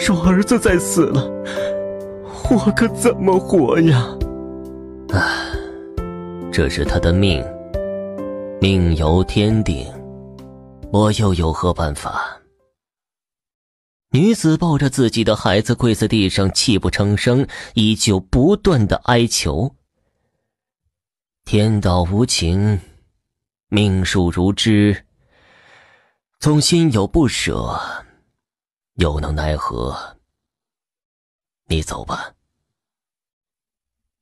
说儿子再死了，我可怎么活呀？唉，这是他的命，命由天定，我又有何办法？女子抱着自己的孩子跪在地上，泣不成声，依旧不断的哀求：“天道无情，命数如织，总心有不舍，又能奈何？你走吧。”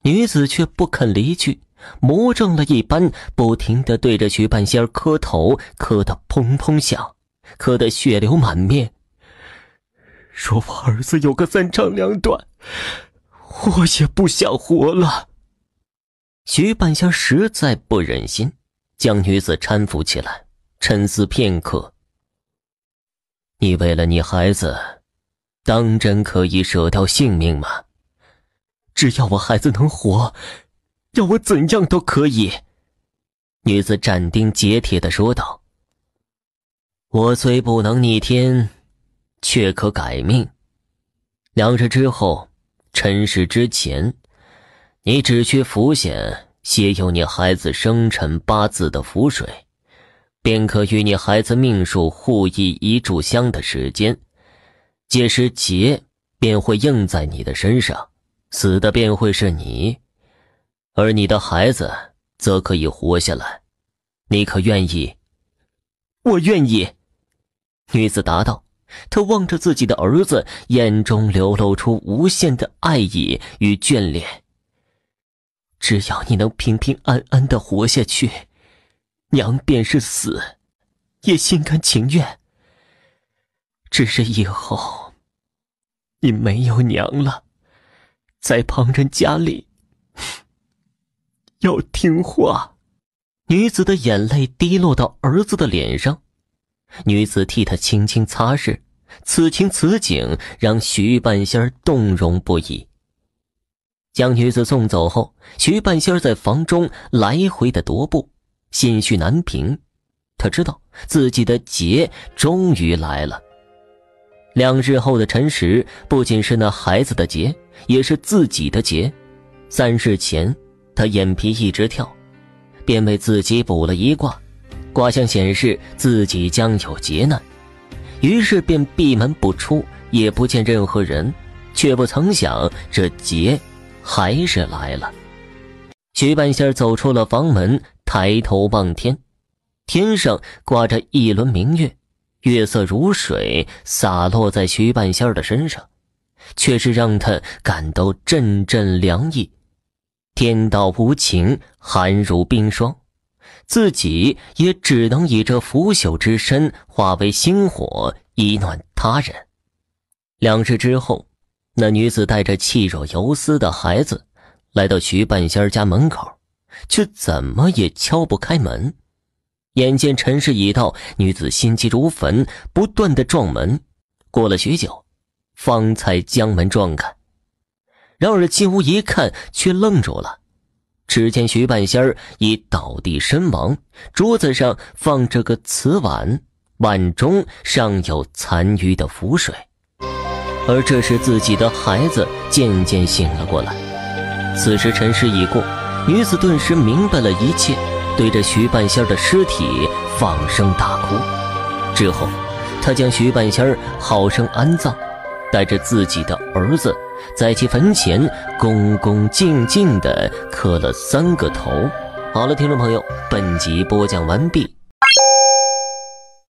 女子却不肯离去，魔怔了一般，不停的对着徐半仙磕头，磕得砰砰响，磕得血流满面。说我儿子有个三长两短，我也不想活了。徐半仙实在不忍心，将女子搀扶起来，沉思片刻。你为了你孩子，当真可以舍掉性命吗？只要我孩子能活，要我怎样都可以。女子斩钉截铁的说道：“我虽不能逆天。”却可改命。两日之后，辰时之前，你只需符筅写有你孩子生辰八字的符水，便可与你孩子命数互易一炷香的时间。届时劫便会应在你的身上，死的便会是你，而你的孩子则可以活下来。你可愿意？我愿意。女子答道。她望着自己的儿子，眼中流露出无限的爱意与眷恋。只要你能平平安安的活下去，娘便是死，也心甘情愿。只是以后，你没有娘了，在旁人家里要听话。女子的眼泪滴落到儿子的脸上。女子替他轻轻擦拭，此情此景让徐半仙动容不已。将女子送走后，徐半仙在房中来回的踱步，心绪难平。他知道自己的劫终于来了。两日后的辰时，不仅是那孩子的劫，也是自己的劫。三日前，他眼皮一直跳，便为自己卜了一卦。卦象显示自己将有劫难，于是便闭门不出，也不见任何人，却不曾想这劫还是来了。徐半仙走出了房门，抬头望天，天上挂着一轮明月，月色如水洒落在徐半仙的身上，却是让他感到阵阵凉意。天道无情，寒如冰霜。自己也只能以这腐朽之身化为星火，以暖他人。两日之后，那女子带着气若游丝的孩子来到徐半仙家门口，却怎么也敲不开门。眼见辰时已到，女子心急如焚，不断的撞门。过了许久，方才将门撞开。然而进屋一看，却愣住了。只见徐半仙儿已倒地身亡，桌子上放着个瓷碗，碗中尚有残余的符水。而这时自己的孩子渐渐醒了过来。此时辰时已过，女子顿时明白了一切，对着徐半仙的尸体放声大哭。之后，她将徐半仙好生安葬，带着自己的儿子。在其坟前恭恭敬敬地磕了三个头。好了，听众朋友，本集播讲完毕。